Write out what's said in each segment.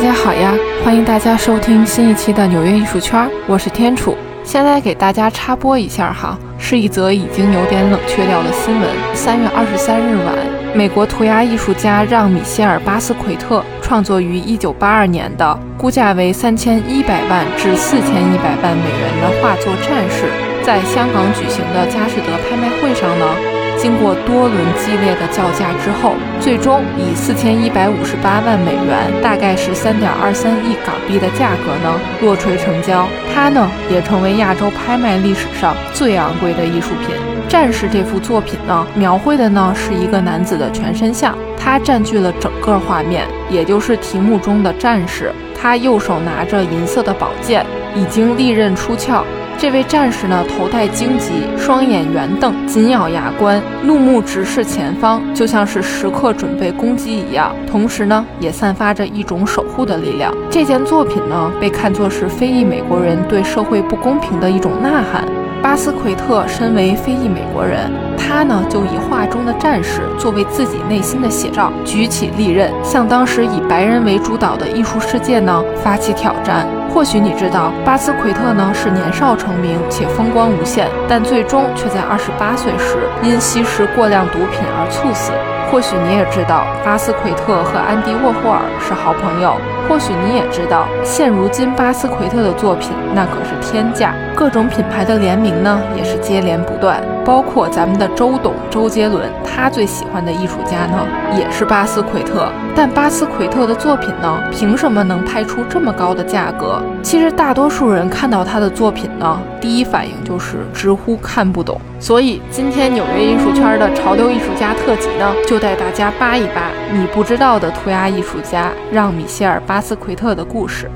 大家好呀，欢迎大家收听新一期的纽约艺术圈，我是天楚。现在给大家插播一下哈，是一则已经有点冷却掉的新闻。三月二十三日晚，美国涂鸦艺术家让·米歇尔·巴斯奎特创作于一九八二年的，估价为三千一百万至四千一百万美元的画作《战士》，在香港举行的佳士得拍卖会上呢。经过多轮激烈的叫价之后，最终以四千一百五十八万美元，大概是三点二三亿港币的价格呢落锤成交。它呢也成为亚洲拍卖历史上最昂贵的艺术品。战士这幅作品呢，描绘的呢是一个男子的全身像，他占据了整个画面，也就是题目中的战士。他右手拿着银色的宝剑，已经利刃出鞘。这位战士呢，头戴荆棘，双眼圆瞪，紧咬牙关，怒目直视前方，就像是时刻准备攻击一样。同时呢，也散发着一种守护的力量。这件作品呢，被看作是非裔美国人对社会不公平的一种呐喊。巴斯奎特身为非裔美国人，他呢就以画中的战士作为自己内心的写照，举起利刃，向当时以白人为主导的艺术世界呢发起挑战。或许你知道，巴斯奎特呢是年少成名且风光无限，但最终却在二十八岁时因吸食过量毒品而猝死。或许你也知道，巴斯奎特和安迪沃霍尔是好朋友。或许你也知道，现如今巴斯奎特的作品那可是天价，各种品牌的联名呢也是接连不断，包括咱们的周董周杰伦，他最喜欢的艺术家呢也是巴斯奎特。但巴斯奎特的作品呢，凭什么能拍出这么高的价格？其实大多数人看到他的作品呢，第一反应就是直呼看不懂。所以今天纽约艺术圈的潮流艺术家特辑呢，就带大家扒一扒你不知道的涂鸦艺术家让·米歇尔·巴。巴斯奎特的故事。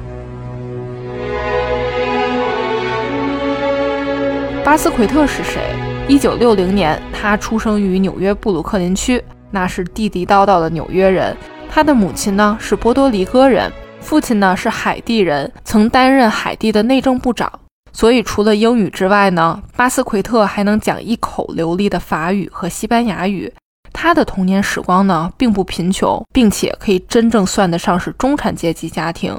巴斯奎特是谁？一九六零年，他出生于纽约布鲁克林区，那是地地道道的纽约人。他的母亲呢是波多黎各人，父亲呢是海地人，曾担任海地的内政部长。所以，除了英语之外呢，巴斯奎特还能讲一口流利的法语和西班牙语。他的童年时光呢，并不贫穷，并且可以真正算得上是中产阶级家庭。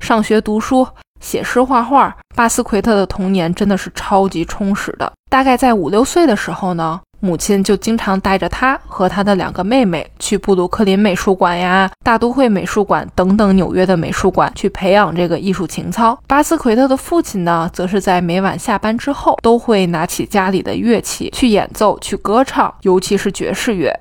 上学读书、写诗画画，巴斯奎特的童年真的是超级充实的。大概在五六岁的时候呢，母亲就经常带着他和他的两个妹妹去布鲁克林美术馆呀、大都会美术馆等等纽约的美术馆去培养这个艺术情操。巴斯奎特的父亲呢，则是在每晚下班之后，都会拿起家里的乐器去演奏、去歌唱，尤其是爵士乐。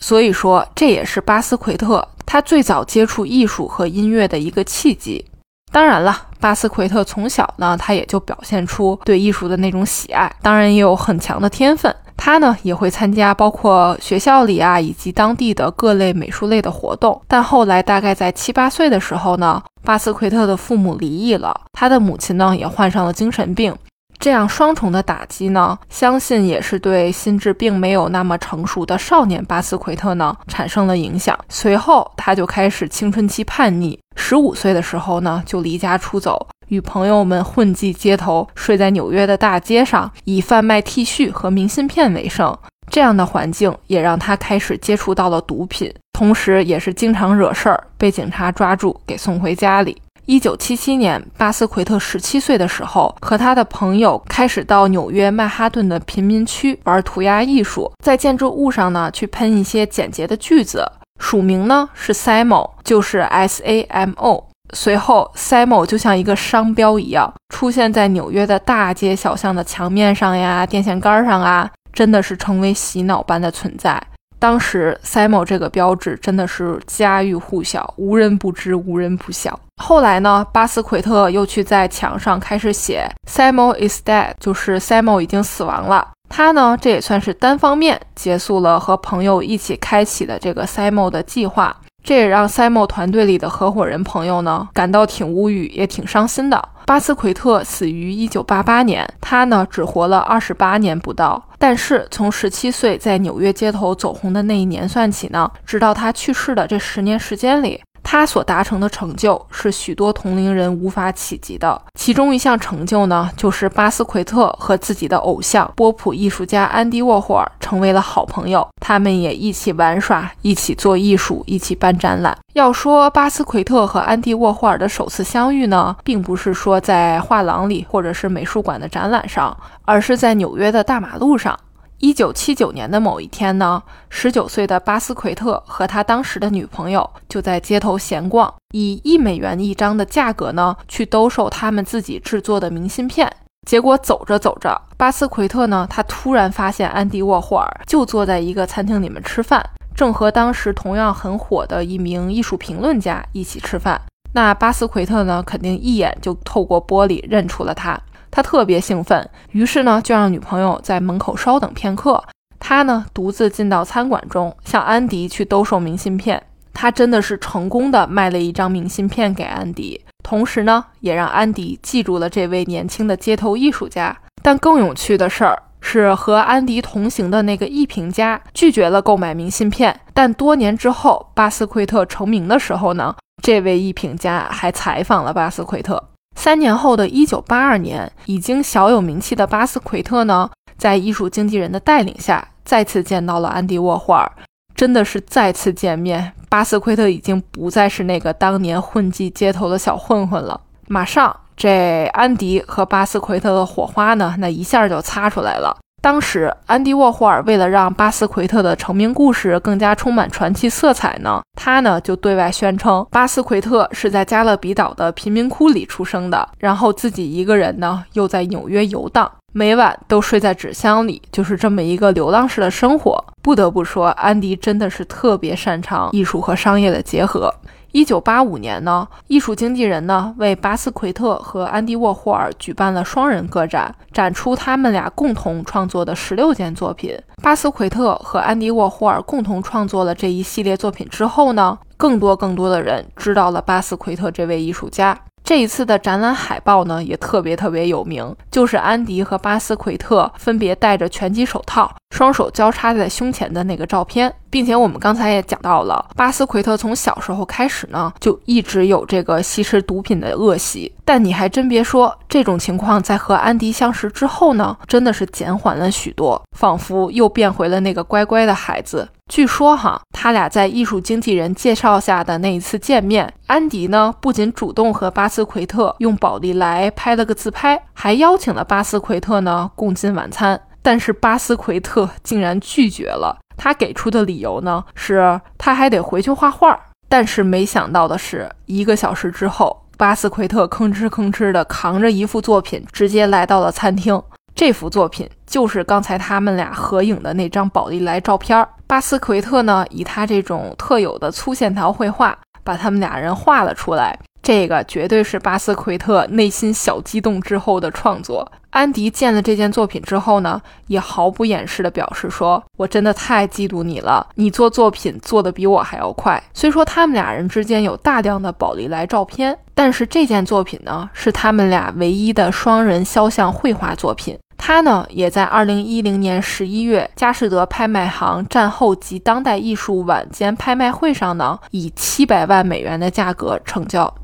所以说，这也是巴斯奎特他最早接触艺术和音乐的一个契机。当然了，巴斯奎特从小呢，他也就表现出对艺术的那种喜爱，当然也有很强的天分。他呢也会参加包括学校里啊以及当地的各类美术类的活动。但后来大概在七八岁的时候呢，巴斯奎特的父母离异了，他的母亲呢也患上了精神病。这样双重的打击呢，相信也是对心智并没有那么成熟的少年巴斯奎特呢产生了影响。随后，他就开始青春期叛逆。十五岁的时候呢，就离家出走，与朋友们混迹街头，睡在纽约的大街上，以贩卖 T 恤和明信片为生。这样的环境也让他开始接触到了毒品，同时也是经常惹事儿，被警察抓住，给送回家里。一九七七年，巴斯奎特十七岁的时候，和他的朋友开始到纽约曼哈顿的贫民区玩涂鸦艺术，在建筑物上呢去喷一些简洁的句子，署名呢是 Samo，就是 S A M O。随后，Samo 就像一个商标一样，出现在纽约的大街小巷的墙面上呀、电线杆上啊，真的是成为洗脑般的存在。当时，Simon 这个标志真的是家喻户晓，无人不知，无人不晓。后来呢，巴斯奎特又去在墙上开始写 “Simon is dead”，就是 Simon 已经死亡了。他呢，这也算是单方面结束了和朋友一起开启的这个 Simon 的计划。这也让 Simon 团队里的合伙人朋友呢感到挺无语，也挺伤心的。巴斯奎特死于一九八八年，他呢只活了二十八年不到。但是从十七岁在纽约街头走红的那一年算起呢，直到他去世的这十年时间里。他所达成的成就是许多同龄人无法企及的。其中一项成就呢，就是巴斯奎特和自己的偶像波普艺术家安迪沃霍尔成为了好朋友，他们也一起玩耍，一起做艺术，一起办展览。要说巴斯奎特和安迪沃霍尔的首次相遇呢，并不是说在画廊里或者是美术馆的展览上，而是在纽约的大马路上。一九七九年的某一天呢，十九岁的巴斯奎特和他当时的女朋友就在街头闲逛，以一美元一张的价格呢去兜售他们自己制作的明信片。结果走着走着，巴斯奎特呢，他突然发现安迪沃霍尔就坐在一个餐厅里面吃饭，正和当时同样很火的一名艺术评论家一起吃饭。那巴斯奎特呢，肯定一眼就透过玻璃认出了他。他特别兴奋，于是呢就让女朋友在门口稍等片刻。他呢独自进到餐馆中，向安迪去兜售明信片。他真的是成功的卖了一张明信片给安迪，同时呢也让安迪记住了这位年轻的街头艺术家。但更有趣的事儿是，和安迪同行的那个艺评家拒绝了购买明信片。但多年之后，巴斯奎特成名的时候呢，这位艺评家还采访了巴斯奎特。三年后的一九八二年，已经小有名气的巴斯奎特呢，在艺术经纪人的带领下，再次见到了安迪沃霍尔。真的是再次见面，巴斯奎特已经不再是那个当年混迹街头的小混混了。马上，这安迪和巴斯奎特的火花呢，那一下就擦出来了。当时，安迪沃霍尔为了让巴斯奎特的成名故事更加充满传奇色彩呢，他呢就对外宣称巴斯奎特是在加勒比岛的贫民窟里出生的，然后自己一个人呢又在纽约游荡，每晚都睡在纸箱里，就是这么一个流浪式的生活。不得不说，安迪真的是特别擅长艺术和商业的结合。一九八五年呢，艺术经纪人呢为巴斯奎特和安迪沃霍尔举办了双人个展，展出他们俩共同创作的十六件作品。巴斯奎特和安迪沃霍尔共同创作了这一系列作品之后呢，更多更多的人知道了巴斯奎特这位艺术家。这一次的展览海报呢，也特别特别有名，就是安迪和巴斯奎特分别戴着拳击手套，双手交叉在胸前的那个照片。并且我们刚才也讲到了，巴斯奎特从小时候开始呢，就一直有这个吸食毒品的恶习。但你还真别说，这种情况在和安迪相识之后呢，真的是减缓了许多，仿佛又变回了那个乖乖的孩子。据说哈，他俩在艺术经纪人介绍下的那一次见面，安迪呢不仅主动和巴斯奎特用宝丽来拍了个自拍，还邀请了巴斯奎特呢共进晚餐。但是巴斯奎特竟然拒绝了。他给出的理由呢，是他还得回去画画。但是没想到的是，一个小时之后，巴斯奎特吭哧吭哧地扛着一幅作品，直接来到了餐厅。这幅作品就是刚才他们俩合影的那张宝丽来照片。巴斯奎特呢，以他这种特有的粗线条绘画，把他们俩人画了出来。这个绝对是巴斯奎特内心小激动之后的创作。安迪见了这件作品之后呢，也毫不掩饰地表示说：“我真的太嫉妒你了，你做作品做得比我还要快。”虽说他们俩人之间有大量的宝丽来照片，但是这件作品呢，是他们俩唯一的双人肖像绘画作品。他呢，也在二零一零年十一月佳士得拍卖行战后及当代艺术晚间拍卖会上呢，以七百万美元的价格成交。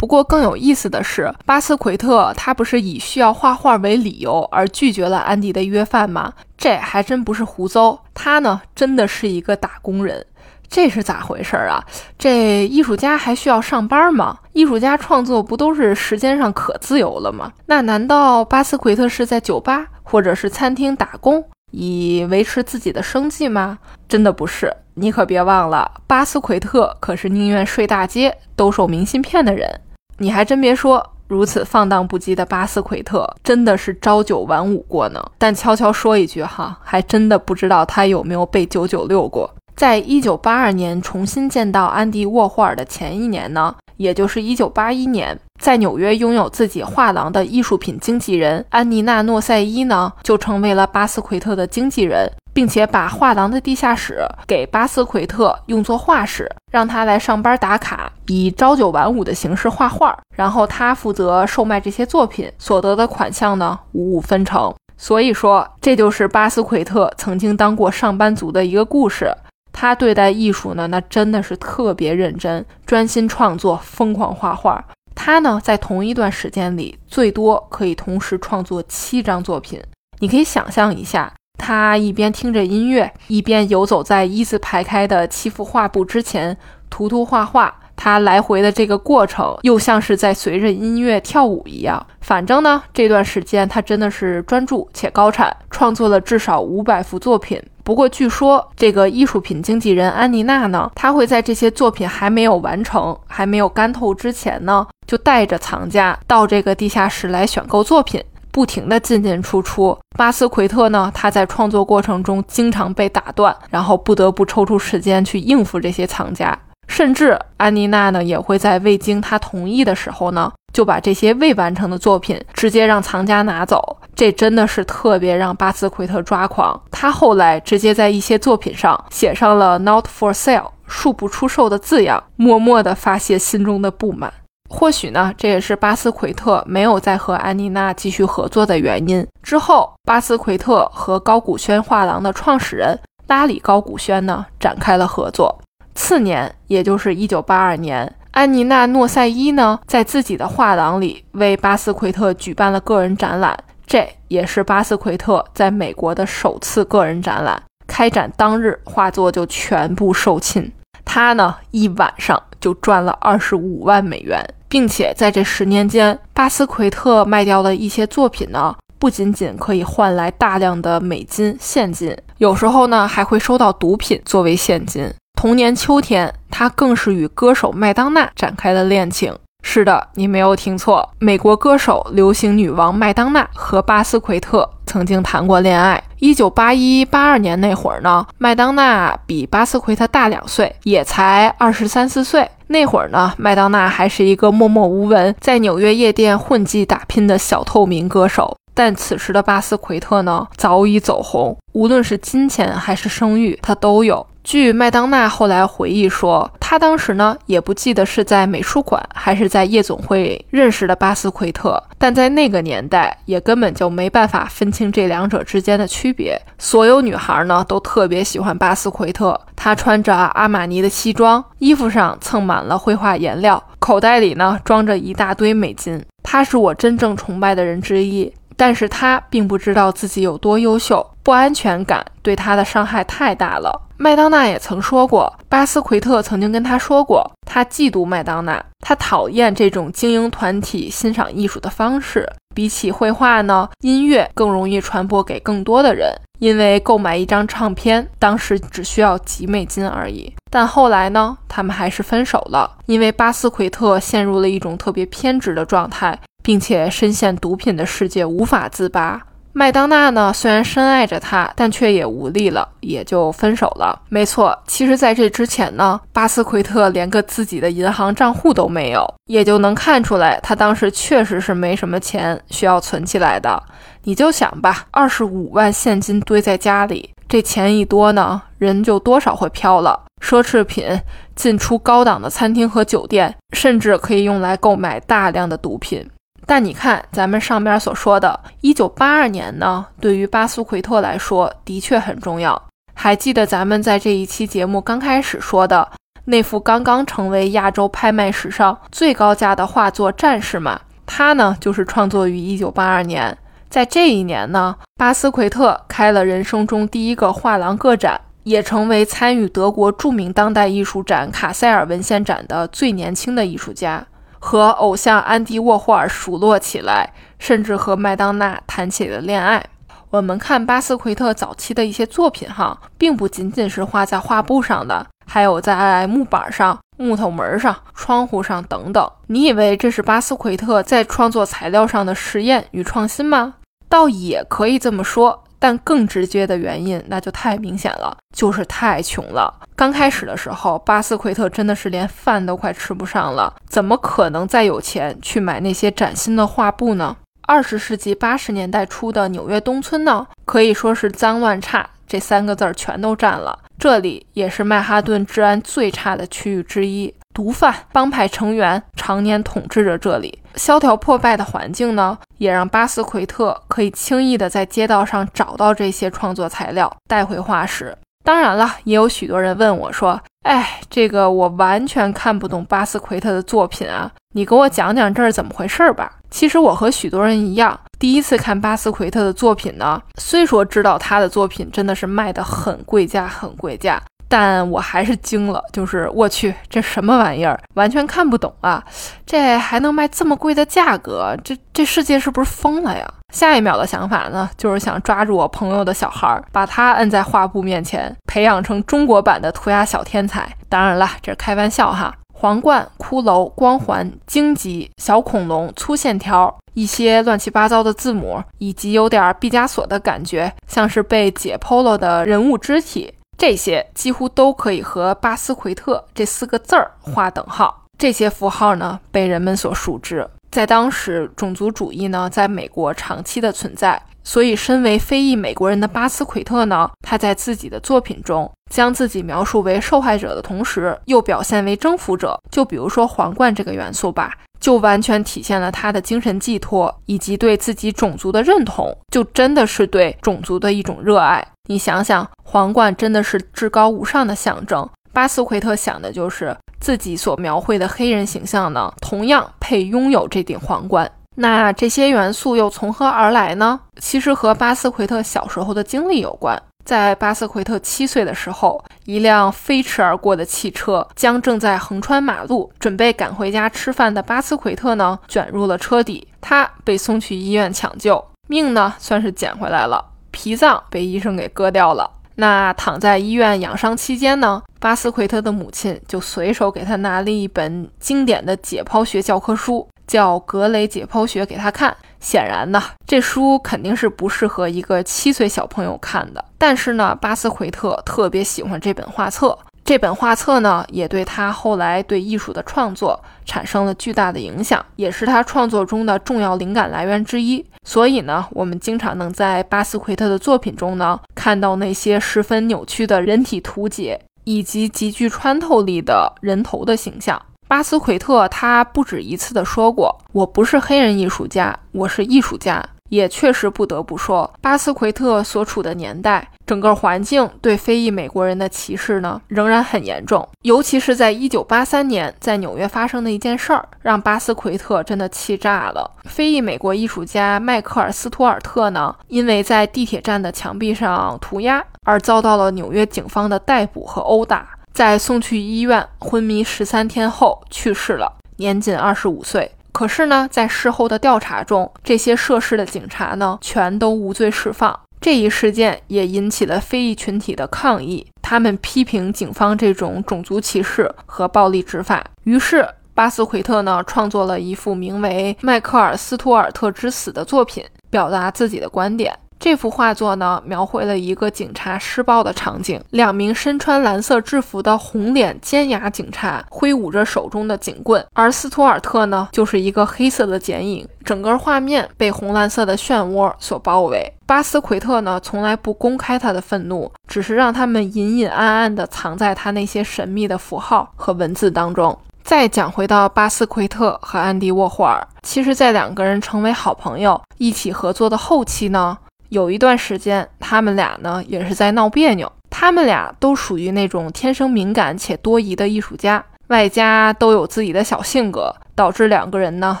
不过更有意思的是，巴斯奎特他不是以需要画画为理由而拒绝了安迪的约饭吗？这还真不是胡诌，他呢真的是一个打工人。这是咋回事啊？这艺术家还需要上班吗？艺术家创作不都是时间上可自由了吗？那难道巴斯奎特是在酒吧或者是餐厅打工，以维持自己的生计吗？真的不是，你可别忘了，巴斯奎特可是宁愿睡大街兜售明信片的人。你还真别说，如此放荡不羁的巴斯奎特真的是朝九晚五过呢。但悄悄说一句哈，还真的不知道他有没有被九九六过。在一九八二年重新见到安迪沃霍尔的前一年呢，也就是一九八一年，在纽约拥有自己画廊的艺术品经纪人安妮娜诺塞伊呢，就成为了巴斯奎特的经纪人。并且把画廊的地下室给巴斯奎特用作画室，让他来上班打卡，以朝九晚五的形式画画，然后他负责售卖这些作品，所得的款项呢五五分成。所以说，这就是巴斯奎特曾经当过上班族的一个故事。他对待艺术呢，那真的是特别认真，专心创作，疯狂画画。他呢，在同一段时间里，最多可以同时创作七张作品。你可以想象一下，他一边听着音乐，一边游走在一字排开的七幅画布之前，涂涂画画。他来回的这个过程，又像是在随着音乐跳舞一样。反正呢，这段时间他真的是专注且高产，创作了至少五百幅作品。不过，据说这个艺术品经纪人安妮娜呢，她会在这些作品还没有完成、还没有干透之前呢，就带着藏家到这个地下室来选购作品，不停的进进出出。巴斯奎特呢，他在创作过程中经常被打断，然后不得不抽出时间去应付这些藏家。甚至安妮娜呢，也会在未经他同意的时候呢，就把这些未完成的作品直接让藏家拿走。这真的是特别让巴斯奎特抓狂。他后来直接在一些作品上写上了 “not for sale”（ 恕不出售）的字样，默默地发泄心中的不满。或许呢，这也是巴斯奎特没有再和安妮娜继续合作的原因。之后，巴斯奎特和高古轩画廊的创始人拉里·高古轩呢，展开了合作。次年，也就是一九八二年，安妮娜·诺塞伊呢，在自己的画廊里为巴斯奎特举办了个人展览，这也是巴斯奎特在美国的首次个人展览。开展当日，画作就全部售罄，他呢，一晚上就赚了二十五万美元，并且在这十年间，巴斯奎特卖掉的一些作品呢，不仅仅可以换来大量的美金现金，有时候呢，还会收到毒品作为现金。同年秋天，他更是与歌手麦当娜展开了恋情。是的，你没有听错，美国歌手、流行女王麦当娜和巴斯奎特曾经谈过恋爱。一九八一八二年那会儿呢，麦当娜比巴斯奎特大两岁，也才二十三四岁。那会儿呢，麦当娜还是一个默默无闻，在纽约夜店混迹打拼的小透明歌手。但此时的巴斯奎特呢，早已走红，无论是金钱还是声誉，他都有。据麦当娜后来回忆说，她当时呢也不记得是在美术馆还是在夜总会认识的巴斯奎特，但在那个年代也根本就没办法分清这两者之间的区别。所有女孩呢都特别喜欢巴斯奎特，他穿着阿玛尼的西装，衣服上蹭满了绘画颜料，口袋里呢装着一大堆美金。他是我真正崇拜的人之一。但是他并不知道自己有多优秀，不安全感对他的伤害太大了。麦当娜也曾说过，巴斯奎特曾经跟他说过，他嫉妒麦当娜，他讨厌这种精英团体欣赏艺术的方式。比起绘画呢，音乐更容易传播给更多的人，因为购买一张唱片当时只需要几美金而已。但后来呢，他们还是分手了，因为巴斯奎特陷入了一种特别偏执的状态。并且深陷毒品的世界无法自拔。麦当娜呢，虽然深爱着他，但却也无力了，也就分手了。没错，其实在这之前呢，巴斯奎特连个自己的银行账户都没有，也就能看出来他当时确实是没什么钱需要存起来的。你就想吧，二十五万现金堆在家里，这钱一多呢，人就多少会飘了。奢侈品进出高档的餐厅和酒店，甚至可以用来购买大量的毒品。但你看，咱们上边所说的，一九八二年呢，对于巴斯奎特来说的确很重要。还记得咱们在这一期节目刚开始说的那幅刚刚成为亚洲拍卖史上最高价的画作《战士》吗？它呢，就是创作于一九八二年。在这一年呢，巴斯奎特开了人生中第一个画廊个展，也成为参与德国著名当代艺术展卡塞尔文献展的最年轻的艺术家。和偶像安迪沃霍尔熟络起来，甚至和麦当娜谈起了恋爱。我们看巴斯奎特早期的一些作品，哈，并不仅仅是画在画布上的，还有在木板上、木头门上、窗户上等等。你以为这是巴斯奎特在创作材料上的实验与创新吗？倒也可以这么说。但更直接的原因，那就太明显了，就是太穷了。刚开始的时候，巴斯奎特真的是连饭都快吃不上了，怎么可能再有钱去买那些崭新的画布呢？二十世纪八十年代初的纽约东村呢，可以说是脏乱差这三个字儿全都占了。这里也是曼哈顿治安最差的区域之一。毒贩、帮派成员常年统治着这里，萧条破败的环境呢，也让巴斯奎特可以轻易地在街道上找到这些创作材料，带回画室。当然了，也有许多人问我说：“哎，这个我完全看不懂巴斯奎特的作品啊，你给我讲讲这是怎么回事吧？”其实我和许多人一样，第一次看巴斯奎特的作品呢，虽说知道他的作品真的是卖的很贵价，很贵价。但我还是惊了，就是我去，这什么玩意儿，完全看不懂啊！这还能卖这么贵的价格？这这世界是不是疯了呀？下一秒的想法呢，就是想抓住我朋友的小孩儿，把他摁在画布面前，培养成中国版的涂鸦小天才。当然了，这是开玩笑哈。皇冠、骷髅、光环、荆棘、小恐龙、粗线条，一些乱七八糟的字母，以及有点毕加索的感觉，像是被解剖了的人物肢体。这些几乎都可以和巴斯奎特这四个字儿划等号。这些符号呢，被人们所熟知。在当时，种族主义呢，在美国长期的存在，所以身为非裔美国人的巴斯奎特呢，他在自己的作品中将自己描述为受害者的同时，又表现为征服者。就比如说皇冠这个元素吧。就完全体现了他的精神寄托以及对自己种族的认同，就真的是对种族的一种热爱。你想想，皇冠真的是至高无上的象征。巴斯奎特想的就是自己所描绘的黑人形象呢，同样配拥有这顶皇冠。那这些元素又从何而来呢？其实和巴斯奎特小时候的经历有关。在巴斯奎特七岁的时候，一辆飞驰而过的汽车将正在横穿马路、准备赶回家吃饭的巴斯奎特呢卷入了车底，他被送去医院抢救，命呢算是捡回来了，脾脏被医生给割掉了。那躺在医院养伤期间呢，巴斯奎特的母亲就随手给他拿了一本经典的解剖学教科书。叫格雷解剖学给他看，显然呢，这书肯定是不适合一个七岁小朋友看的。但是呢，巴斯奎特特别喜欢这本画册，这本画册呢，也对他后来对艺术的创作产生了巨大的影响，也是他创作中的重要灵感来源之一。所以呢，我们经常能在巴斯奎特的作品中呢，看到那些十分扭曲的人体图解，以及极具穿透力的人头的形象。巴斯奎特他不止一次的说过：“我不是黑人艺术家，我是艺术家。”也确实不得不说，巴斯奎特所处的年代，整个环境对非裔美国人的歧视呢，仍然很严重。尤其是在一九八三年，在纽约发生的一件事儿，让巴斯奎特真的气炸了。非裔美国艺术家迈克尔·斯图尔特呢，因为在地铁站的墙壁上涂鸦，而遭到了纽约警方的逮捕和殴打。在送去医院昏迷十三天后去世了，年仅二十五岁。可是呢，在事后的调查中，这些涉事的警察呢，全都无罪释放。这一事件也引起了非裔群体的抗议，他们批评警方这种种族歧视和暴力执法。于是，巴斯奎特呢，创作了一幅名为《迈克尔·斯图尔特之死》的作品，表达自己的观点。这幅画作呢，描绘了一个警察施暴的场景，两名身穿蓝色制服的红脸尖牙警察挥舞着手中的警棍，而斯图尔特呢，就是一个黑色的剪影。整个画面被红蓝色的漩涡所包围。巴斯奎特呢，从来不公开他的愤怒，只是让他们隐隐暗暗地藏在他那些神秘的符号和文字当中。再讲回到巴斯奎特和安迪沃霍尔，其实，在两个人成为好朋友、一起合作的后期呢。有一段时间，他们俩呢也是在闹别扭。他们俩都属于那种天生敏感且多疑的艺术家，外加都有自己的小性格，导致两个人呢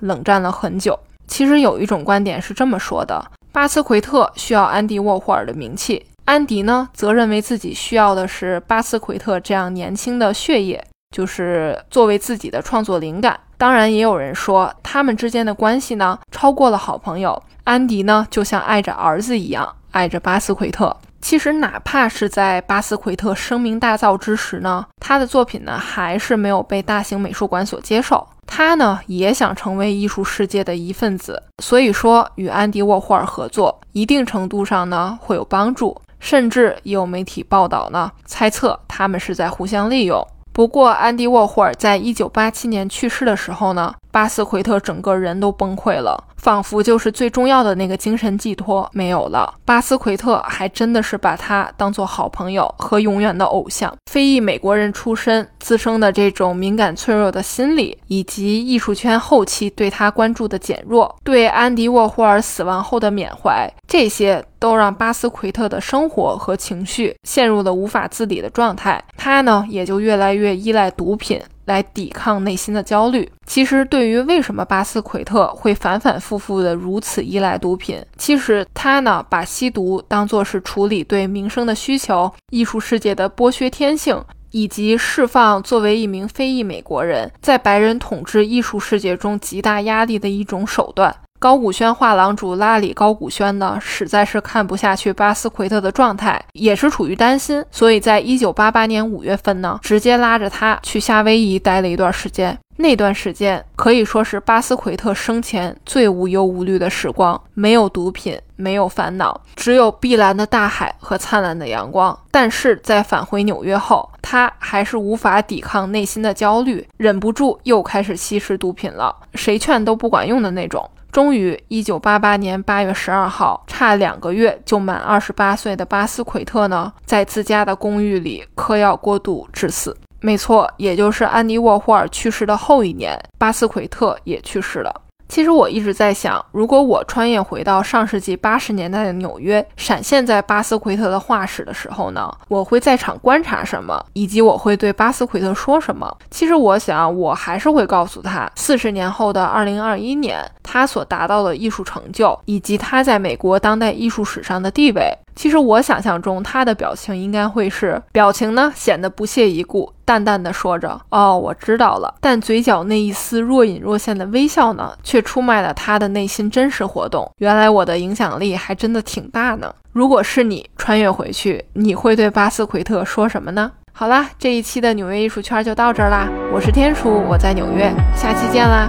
冷战了很久。其实有一种观点是这么说的：巴斯奎特需要安迪沃霍尔的名气，安迪呢则认为自己需要的是巴斯奎特这样年轻的血液，就是作为自己的创作灵感。当然，也有人说他们之间的关系呢超过了好朋友。安迪呢，就像爱着儿子一样爱着巴斯奎特。其实，哪怕是在巴斯奎特声名大噪之时呢，他的作品呢，还是没有被大型美术馆所接受。他呢，也想成为艺术世界的一份子。所以说，与安迪沃霍尔合作，一定程度上呢，会有帮助。甚至也有媒体报道呢，猜测他们是在互相利用。不过，安迪沃霍尔在一九八七年去世的时候呢。巴斯奎特整个人都崩溃了，仿佛就是最重要的那个精神寄托没有了。巴斯奎特还真的是把他当做好朋友和永远的偶像。非裔美国人出身，自身的这种敏感脆弱的心理，以及艺术圈后期对他关注的减弱，对安迪沃霍尔死亡后的缅怀，这些都让巴斯奎特的生活和情绪陷入了无法自理的状态。他呢，也就越来越依赖毒品。来抵抗内心的焦虑。其实，对于为什么巴斯奎特会反反复复的如此依赖毒品，其实他呢，把吸毒当作是处理对名声的需求、艺术世界的剥削天性，以及释放作为一名非裔美国人在白人统治艺术世界中极大压力的一种手段。高古轩画廊主拉里高古轩呢，实在是看不下去巴斯奎特的状态，也是处于担心，所以在一九八八年五月份呢，直接拉着他去夏威夷待了一段时间。那段时间可以说是巴斯奎特生前最无忧无虑的时光，没有毒品，没有烦恼，只有碧蓝的大海和灿烂的阳光。但是在返回纽约后，他还是无法抵抗内心的焦虑，忍不住又开始吸食毒品了，谁劝都不管用的那种。终于，一九八八年八月十二号，差两个月就满二十八岁的巴斯奎特呢，在自家的公寓里嗑药过度致死。没错，也就是安迪沃霍尔去世的后一年，巴斯奎特也去世了。其实我一直在想，如果我穿越回到上世纪八十年代的纽约，闪现在巴斯奎特的画室的时候呢，我会在场观察什么，以及我会对巴斯奎特说什么？其实我想，我还是会告诉他，四十年后的二零二一年，他所达到的艺术成就，以及他在美国当代艺术史上的地位。其实我想象中他的表情应该会是，表情呢显得不屑一顾，淡淡的说着：“哦，我知道了。”但嘴角那一丝若隐若现的微笑呢，却出卖了他的内心真实活动。原来我的影响力还真的挺大呢。如果是你穿越回去，你会对巴斯奎特说什么呢？好啦，这一期的纽约艺术圈就到这儿啦。我是天楚，我在纽约，下期见啦。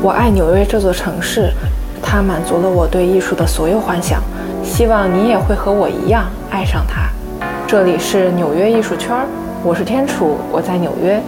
我爱纽约这座城市，它满足了我对艺术的所有幻想。希望你也会和我一样爱上它。这里是纽约艺术圈，我是天楚，我在纽约。